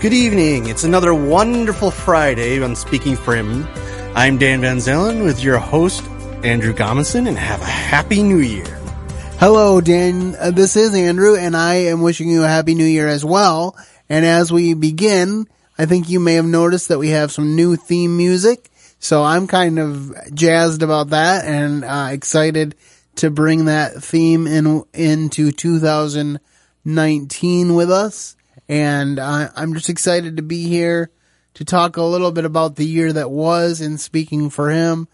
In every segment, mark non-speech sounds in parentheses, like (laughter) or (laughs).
Good evening. It's another wonderful Friday on Speaking for Him. I'm Dan Van Zalen with your host, Andrew Gominson, and have a happy new year. Hello, Dan. Uh, this is Andrew, and I am wishing you a happy new year as well. And as we begin, I think you may have noticed that we have some new theme music. So I'm kind of jazzed about that and uh, excited to bring that theme in into 2019 with us. And uh, I'm just excited to be here to talk a little bit about the year that was in speaking for him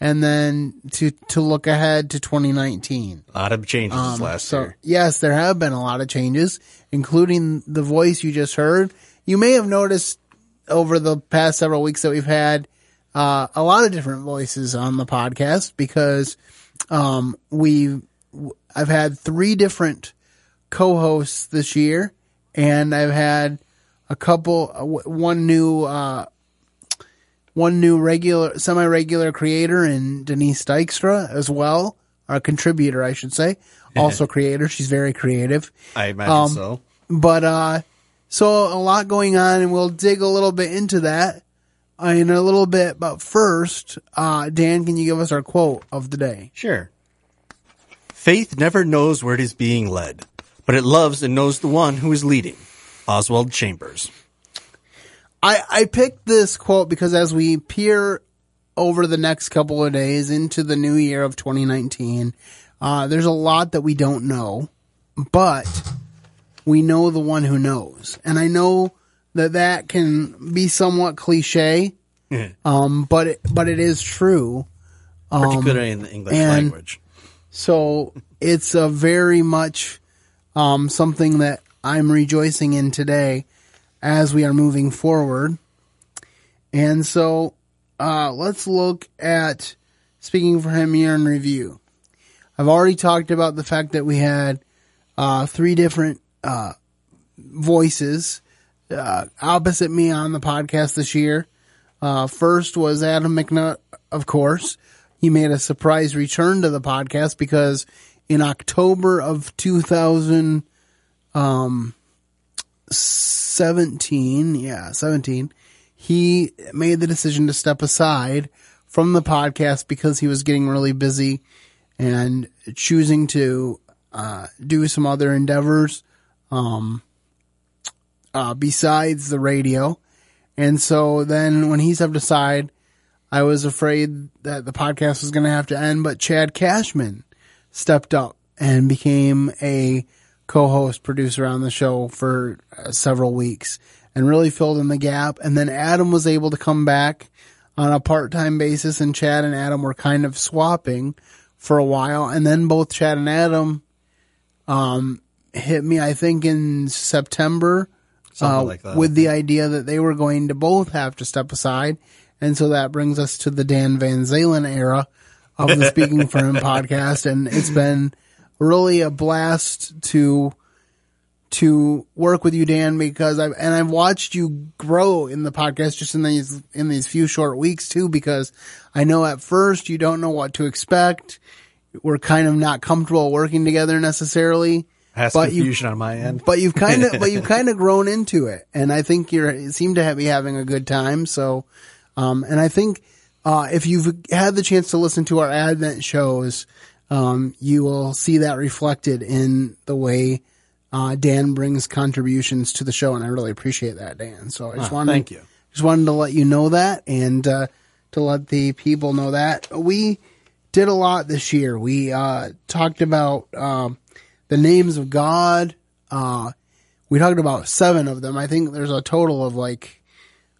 and then to to look ahead to 2019. A lot of changes um, last so, year. Yes, there have been a lot of changes, including the voice you just heard. You may have noticed over the past several weeks that we've had uh, a lot of different voices on the podcast because um, we I've had three different co-hosts this year and I've had a couple, uh, one new, uh, one new regular, semi-regular creator in Denise Dykstra as well, or a contributor, I should say. (laughs) Also creator. She's very creative. I imagine um, so. But, uh, so a lot going on and we'll dig a little bit into that in a little bit. But first, uh, Dan, can you give us our quote of the day? Sure. Faith never knows where it is being led but it loves and knows the one who is leading. Oswald Chambers. I, I picked this quote because as we peer over the next couple of days into the new year of 2019, uh, there's a lot that we don't know, but we know the one who knows. And I know that that can be somewhat cliche, um, but it, but it is true. Um, Particularly in the English language. So it's a very much um, something that I'm rejoicing in today as we are moving forward. And so, uh, let's look at speaking for him year in review. I've already talked about the fact that we had, uh, three different, uh, voices, uh, opposite me on the podcast this year. Uh, first was Adam McNutt, of course. He made a surprise return to the podcast because in October of 2017, um, yeah, 17, he made the decision to step aside from the podcast because he was getting really busy and choosing to uh, do some other endeavors um, uh, besides the radio. And so then when he stepped aside, I was afraid that the podcast was going to have to end, but Chad Cashman stepped up and became a co-host producer on the show for uh, several weeks and really filled in the gap. And then Adam was able to come back on a part-time basis and Chad and Adam were kind of swapping for a while. And then both Chad and Adam, um, hit me, I think in September, uh, like with the idea that they were going to both have to step aside. And so that brings us to the Dan Van Zalen era of the Speaking for Him (laughs) podcast. And it's been, really a blast to to work with you, Dan, because I've and I've watched you grow in the podcast just in these in these few short weeks too. Because I know at first you don't know what to expect. We're kind of not comfortable working together necessarily. Has but confusion you, on my end, but you've kind of (laughs) but you've kind of grown into it, and I think you're you seem to have, be having a good time. So, um, and I think uh, if you've had the chance to listen to our Advent shows, um, you will see that reflected in the way uh, Dan brings contributions to the show, and I really appreciate that, Dan. So I just ah, wanted, thank you. Just wanted to let you know that, and uh, to let the people know that we did a lot this year. We uh, talked about um, the names of God. Uh, we talked about seven of them. I think there's a total of like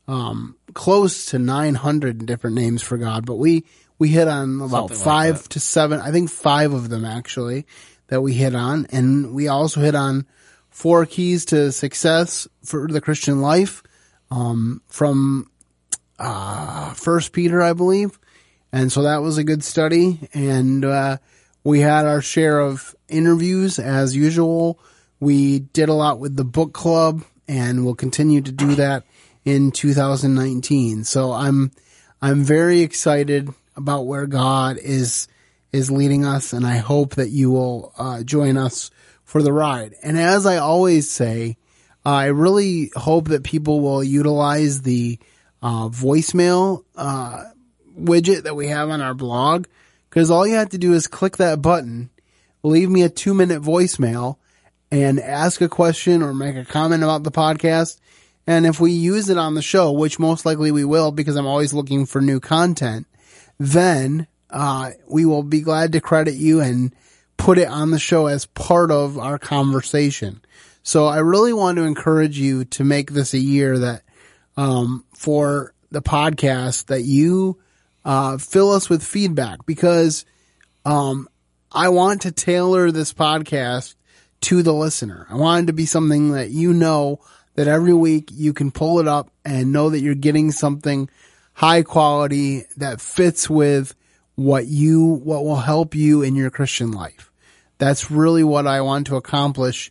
um, close to 900 different names for God, but we we hit on about Something five like to seven, I think five of them actually that we hit on. And we also hit on four keys to success for the Christian life, um, from, uh, first Peter, I believe. And so that was a good study. And, uh, we had our share of interviews as usual. We did a lot with the book club and we'll continue to do that in 2019. So I'm, I'm very excited about where God is is leading us, and I hope that you will uh, join us for the ride. And as I always say, I really hope that people will utilize the uh, voicemail uh, widget that we have on our blog because all you have to do is click that button, leave me a two minute voicemail, and ask a question or make a comment about the podcast. And if we use it on the show, which most likely we will because I'm always looking for new content, then uh, we will be glad to credit you and put it on the show as part of our conversation. So I really want to encourage you to make this a year that um, for the podcast that you uh, fill us with feedback because um, I want to tailor this podcast to the listener. I want it to be something that you know that every week you can pull it up and know that you're getting something high quality that fits with what you, what will help you in your Christian life. That's really what I want to accomplish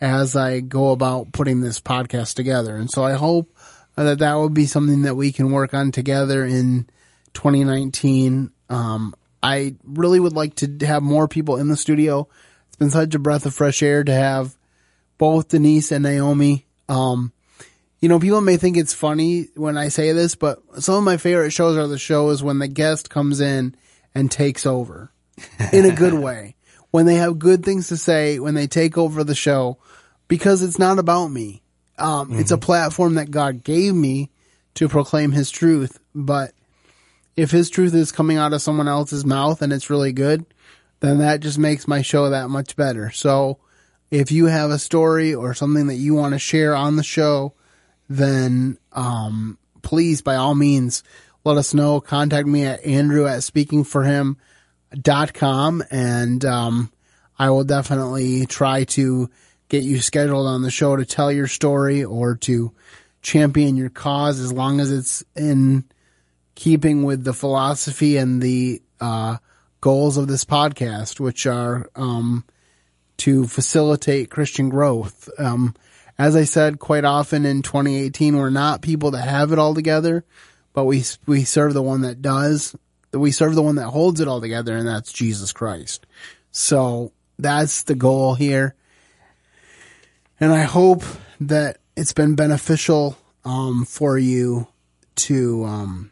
as I go about putting this podcast together. And so I hope that that will be something that we can work on together in 2019. Um, I really would like to have more people in the studio. It's been such a breath of fresh air to have both Denise and Naomi. Um, you know, people may think it's funny when I say this, but some of my favorite shows are the shows when the guest comes in and takes over in a good (laughs) way. When they have good things to say, when they take over the show, because it's not about me. Um, mm-hmm. it's a mm-hmm. platform that God gave me to proclaim his truth. But if his truth is coming out of someone else's mouth and it's really good, then that just makes my show that much better. So if you have a story or something that you want to share on the show, then, um, please, by all means, let us know. Contact me at Andrew at speakingforhim.com and, um, I will definitely try to get you scheduled on the show to tell your story or to champion your cause as long as it's in keeping with the philosophy and the, uh, goals of this podcast, which are, um, to facilitate Christian growth. Um, as I said quite often in 2018, we're not people that have it all together, but we, we serve the one that does. We serve the one that holds it all together, and that's Jesus Christ. So that's the goal here. And I hope that it's been beneficial, um, for you to, um,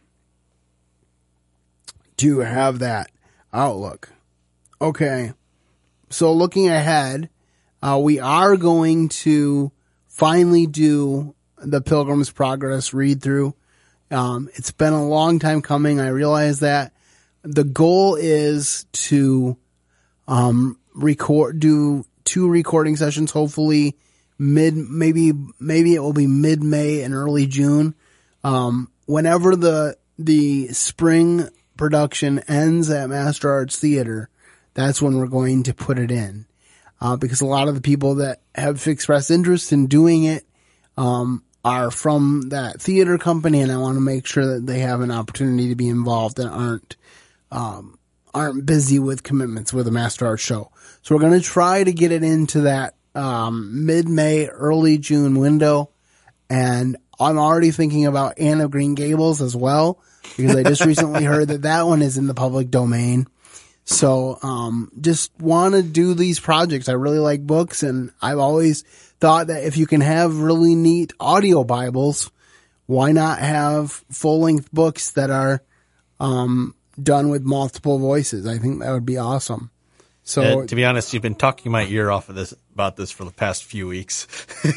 to have that outlook. Okay. So looking ahead, uh, we are going to finally do the Pilgrim's Progress read through. Um, it's been a long time coming. I realize that the goal is to, um, record, do two recording sessions, hopefully mid, maybe, maybe it will be mid May and early June. Um, whenever the, the spring production ends at Master Arts Theater, that's when we're going to put it in uh, because a lot of the people that have expressed interest in doing it um, are from that theater company, and I want to make sure that they have an opportunity to be involved and aren't um, aren't busy with commitments with a Master Art show. So we're going to try to get it into that um, mid May, early June window, and I'm already thinking about Anne of Green Gables as well because I just (laughs) recently heard that that one is in the public domain. So, um, just want to do these projects. I really like books and I've always thought that if you can have really neat audio Bibles, why not have full length books that are, um, done with multiple voices? I think that would be awesome. So uh, to be honest, you've been talking my ear off of this about this for the past few weeks.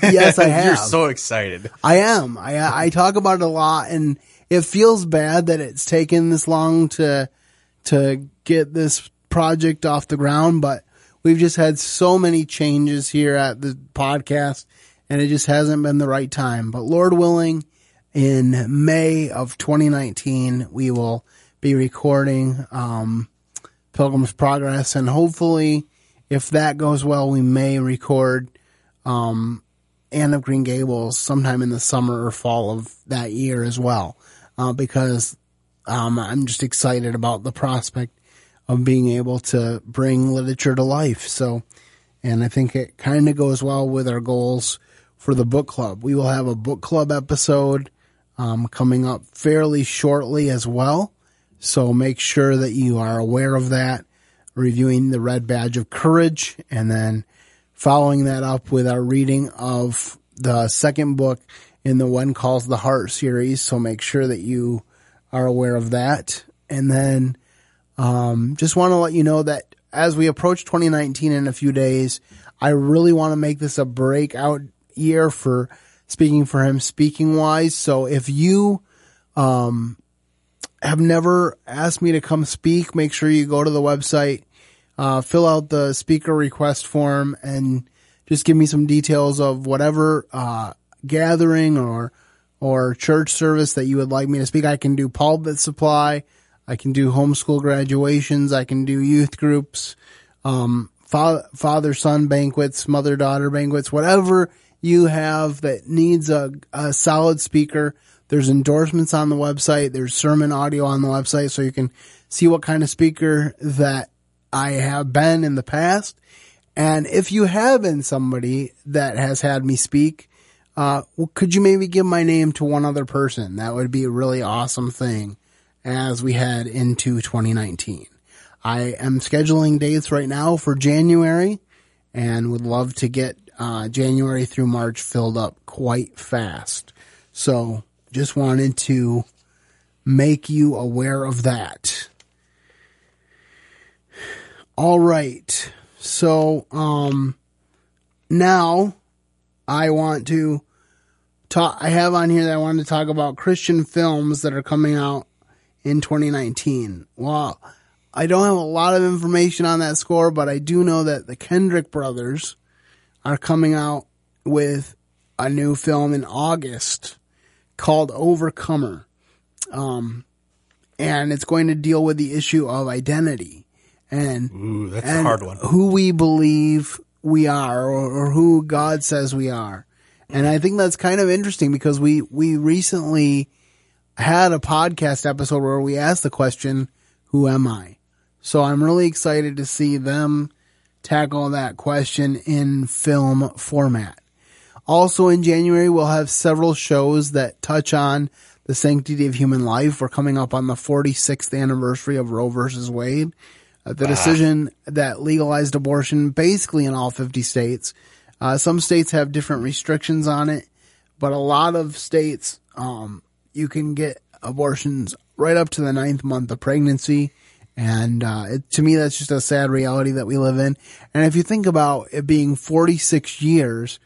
yes, I (laughs) have. You're so excited. I am. I I talk about it a lot, and it feels bad that it's taken this long to to get this project off the ground, but we've just had so many changes here at the podcast and it just hasn't been the right time. But Lord willing, in May of 2019, we will be recording, um, Pilgrim's Progress and hopefully if that goes well, we may record, um, Anne of Green Gables sometime in the summer or fall of that year as well. Uh, because, um, I'm just excited about the prospect of being able to bring literature to life. So, and I think it kind of goes well with our goals for the book club. We will have a book club episode um, coming up fairly shortly as well. So make sure that you are aware of that, reviewing the Red Badge of Courage, and then following that up with our reading of the second book in the When Calls the Heart series. So make sure that you are aware of that. And then, um, just want to let you know that as we approach 2019 in a few days, I really want to make this a breakout year for speaking for him, speaking wise. So if you, um, have never asked me to come speak, make sure you go to the website, uh, fill out the speaker request form and just give me some details of whatever, uh, gathering or, or church service that you would like me to speak. I can do pulpit supply. I can do homeschool graduations. I can do youth groups, um, father son banquets, mother daughter banquets, whatever you have that needs a, a solid speaker. There's endorsements on the website. There's sermon audio on the website so you can see what kind of speaker that I have been in the past. And if you have been somebody that has had me speak, uh, could you maybe give my name to one other person? That would be a really awesome thing as we head into 2019. I am scheduling dates right now for January and would love to get uh, January through March filled up quite fast. So just wanted to make you aware of that. All right. So, um, now I want to talk, I have on here that I wanted to talk about Christian films that are coming out in 2019. Well, I don't have a lot of information on that score, but I do know that the Kendrick brothers are coming out with a new film in August called Overcomer. Um, and it's going to deal with the issue of identity and, Ooh, that's and a hard one. who we believe we are or, or who God says we are. And I think that's kind of interesting because we, we recently had a podcast episode where we asked the question, who am I? So I'm really excited to see them tackle that question in film format. Also in January, we'll have several shows that touch on the sanctity of human life. We're coming up on the 46th anniversary of Roe versus Wade, uh, the decision that legalized abortion basically in all 50 states. Uh, some states have different restrictions on it, but a lot of states, um, you can get abortions right up to the ninth month of pregnancy. And uh, it, to me, that's just a sad reality that we live in. And if you think about it being 46 years,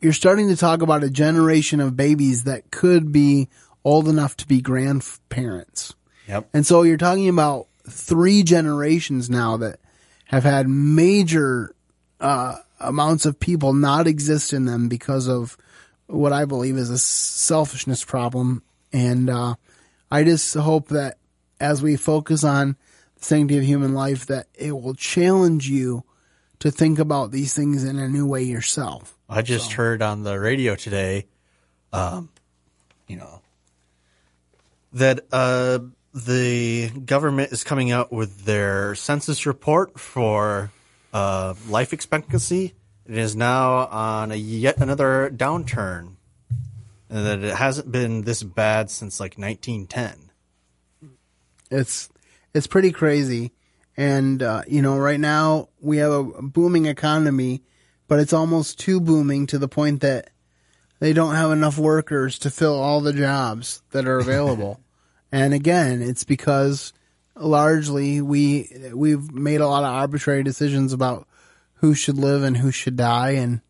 you're starting to talk about a generation of babies that could be old enough to be grandparents. Yep. And so you're talking about three generations now that have had major uh, amounts of people not exist in them because of what I believe is a selfishness problem. And uh, I just hope that as we focus on the sanctity of human life that it will challenge you to think about these things in a new way yourself. I just so. heard on the radio today, um, you know, that uh, the government is coming out with their census report for uh, life expectancy. It is now on a yet another downturn, and that it hasn't been this bad since like 1910. It's it's pretty crazy. And, uh, you know, right now we have a booming economy, but it's almost too booming to the point that they don't have enough workers to fill all the jobs that are available. (laughs) and again, it's because largely we, we've made a lot of arbitrary decisions about who should live and who should die. And,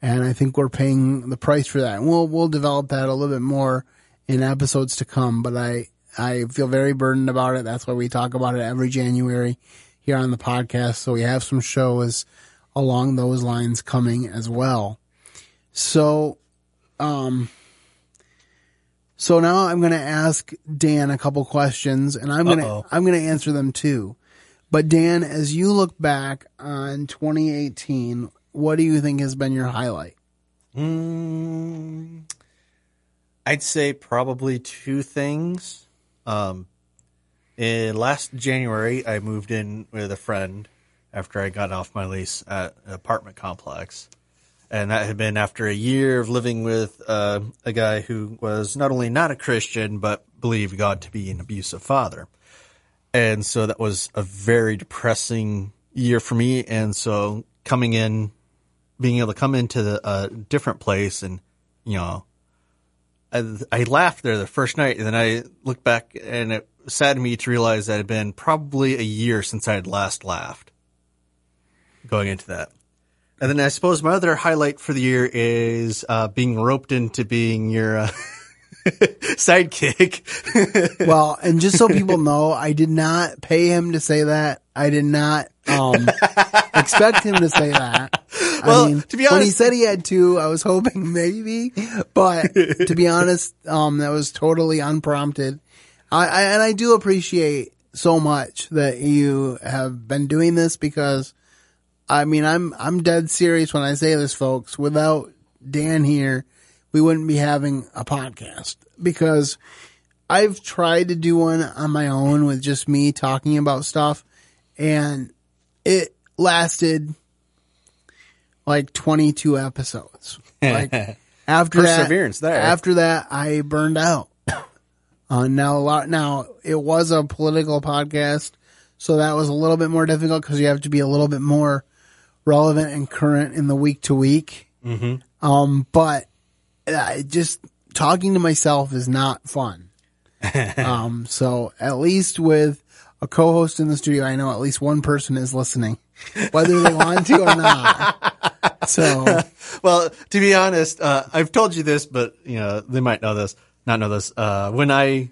and I think we're paying the price for that. And we'll, we'll develop that a little bit more in episodes to come, but I, I feel very burdened about it. That's why we talk about it every January here on the podcast. So we have some shows along those lines coming as well. So, um, so now I'm going to ask Dan a couple questions and I'm going to, I'm going to answer them too. But Dan, as you look back on 2018, what do you think has been your highlight? Mm, I'd say probably two things. Um, in last January, I moved in with a friend after I got off my lease at an apartment complex. And that had been after a year of living with uh, a guy who was not only not a Christian, but believed God to be an abusive father. And so that was a very depressing year for me. And so coming in being able to come into the, a different place and, you know, I, I laughed there the first night and then I looked back and it saddened me to realize that it had been probably a year since I had last laughed going into that. And then I suppose my other highlight for the year is uh, being roped into being your uh, (laughs) sidekick. (laughs) Well, and just so people know, I did not pay him to say that. I did not um, expect him to say that. Well, I mean, to be honest, when he said he had two, I was hoping maybe, but to be honest, um, that was totally unprompted. I, I and I do appreciate so much that you have been doing this because, I mean, I'm I'm dead serious when I say this, folks. Without Dan here, we wouldn't be having a podcast because I've tried to do one on my own with just me talking about stuff and it lasted like 22 episodes. Like (laughs) after Perseverance that, there. after that, I burned out. (coughs) Uh, now a lot, now it was a political podcast, so that was a little bit more difficult because you have to be a little bit more relevant and current in the week to week. Mm-hmm. Um, but uh, just talking to myself is not fun. (laughs) um, so at least with a co-host in the studio, I know at least one person is listening, whether they want to or not. (laughs) So well, to be honest, uh, I've told you this, but you know they might know this, not know this. Uh, when I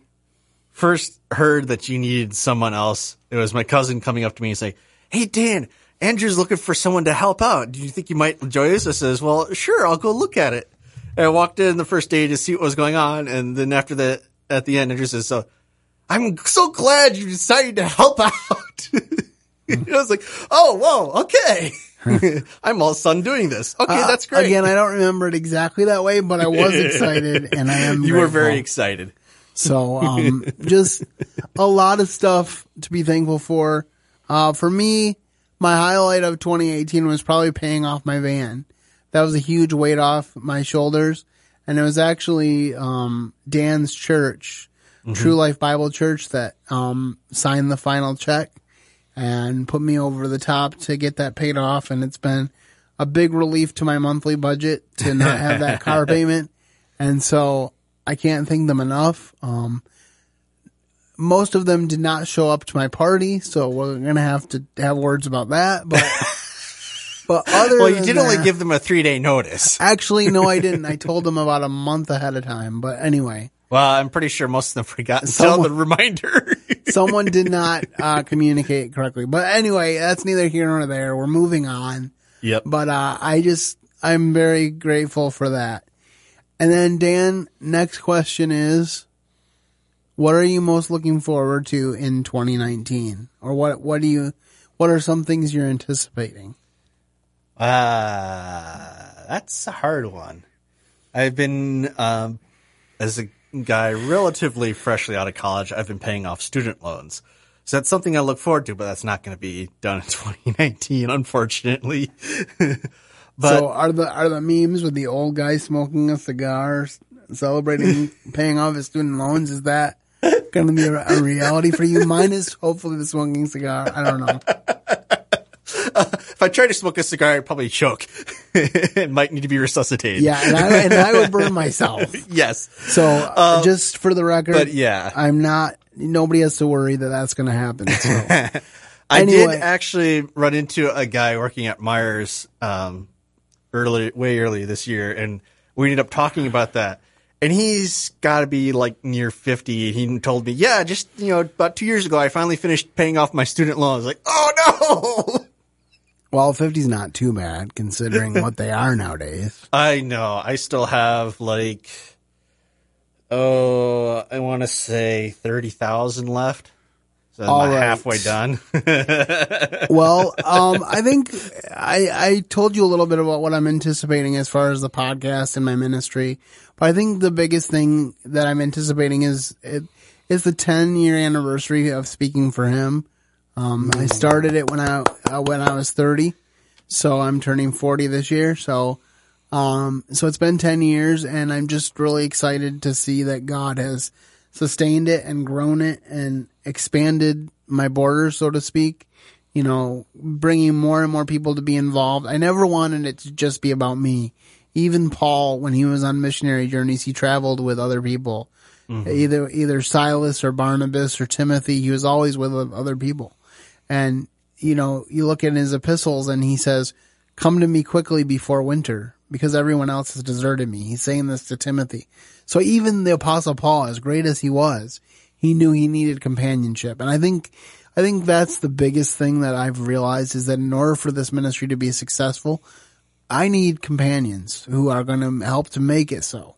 first heard that you needed someone else, it was my cousin coming up to me and saying, "Hey, Dan, Andrew's looking for someone to help out. Do you think you might enjoy this?" I says, "Well, sure, I'll go look at it." And I walked in the first day to see what was going on, and then after that, at the end, Andrew says, "So." I'm so glad you decided to help (laughs) out. (laughs) I was like, oh, whoa, okay. (laughs) I'm all sudden doing this. Okay, that's great. Uh, again, I don't remember it exactly that way, but I was excited and I am. you were very excited. So, um, just a lot of stuff to be thankful for. Uh, for me, my highlight of 2018 was probably paying off my van. That was a huge weight off my shoulders. And it was actually, um, Dan's church, True Life Bible Church that, um, signed the final check and put me over the top to get that paid off. And it's been a big relief to my monthly budget to not have that car (laughs) payment. And so I can't thank them enough. Um, most of them did not show up to my party, so we're gonna have to have words about that. But (laughs) but other Well, you did only give them a three day notice. Actually, no, I didn't. I (laughs) told them about a month ahead of time. But anyway, Well, I'm pretty sure most of them forgot until the reminder. (laughs) someone did not uh, communicate correctly. But anyway, that's neither here nor there. We're moving on. yep. But uh, I just I'm very grateful for that. And then Dan, next question is, what are you most looking forward to in 2019, or what what do you what are some things you're anticipating? Uh, that's a hard one. I've been, um, as a guy relatively freshly out of college, I've been paying off student loans. So that's something I look forward to, but that's not going to be done in (laughs) 2019, unfortunately. (laughs) but so are the are the memes with the old guy smoking a cigar, celebrating (laughs) paying off his student loans? Is that (laughs) going to be a, a reality for you? minus hopefully the smoking cigar. I don't know. (laughs) if I try to smoke a cigar, I'd probably choke (laughs) and might need to be resuscitated. Yeah, and I and I would burn myself. Yes. So uh, just for the record, but yeah. I'm not. Nobody has to worry that that's going to happen. So. I Anyway. did actually run into a guy working at Meijers um, early, way early this year, and we ended up talking about that. And he's got to be like near fifty. He told me, "Yeah, just you know, about two years ago, I finally finished paying off my student loans." Like, oh no! (laughs) well, 50's not too bad considering what they are nowadays. (laughs) I know. I still have like, oh, I want to say thirty thousand left. So I'm right. halfway done. (laughs) Well, um, I think I, I told you a little bit about what I'm anticipating as far as the podcast and my ministry, but I think the biggest thing that I'm anticipating is it is the 10 year anniversary of speaking for him. Um, I started it when I uh, when I was 30, so I'm turning 40 this year. So, um, so it's been 10 years, and I'm just really excited to see that God has sustained it and grown it and expanded my borders, so to speak. you know, bringing more and more people to be involved. I never wanted it to just be about me. Even Paul, when he was on missionary journeys, he traveled with other people, mm-hmm. either, either Silas or Barnabas or Timothy. He was always with other people. And, you know, you look at his epistles and he says, come to me quickly before winter because everyone else has deserted me. He's saying this to Timothy. So even the apostle Paul, as great as he was, he knew he needed companionship. And I think, I think that's the biggest thing that I've realized is that in order for this ministry to be successful, I need companions who are going to help to make it so.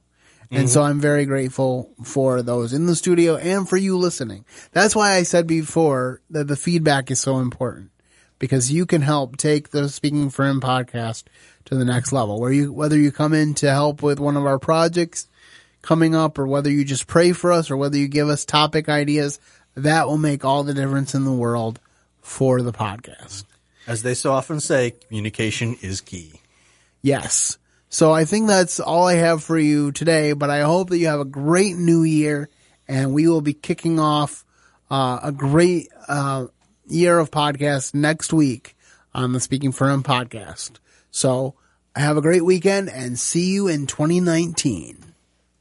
And so mm-hmm. I'm very grateful for those in the studio and for you listening. That's why I said before that the feedback is so important because you can help take the Speaking for Him podcast to the next level where you, whether you come in to help with one of our projects coming up or whether you just pray for us or whether you give us topic ideas, that will make all the difference in the world for the podcast. As they so often say, communication is key. Yes. So I think that's all I have for you today, but I hope that you have a great new year and we will be kicking off uh, a great uh, year of podcasts next week on the Speaking for Him podcast. So have a great weekend and see you in 2019.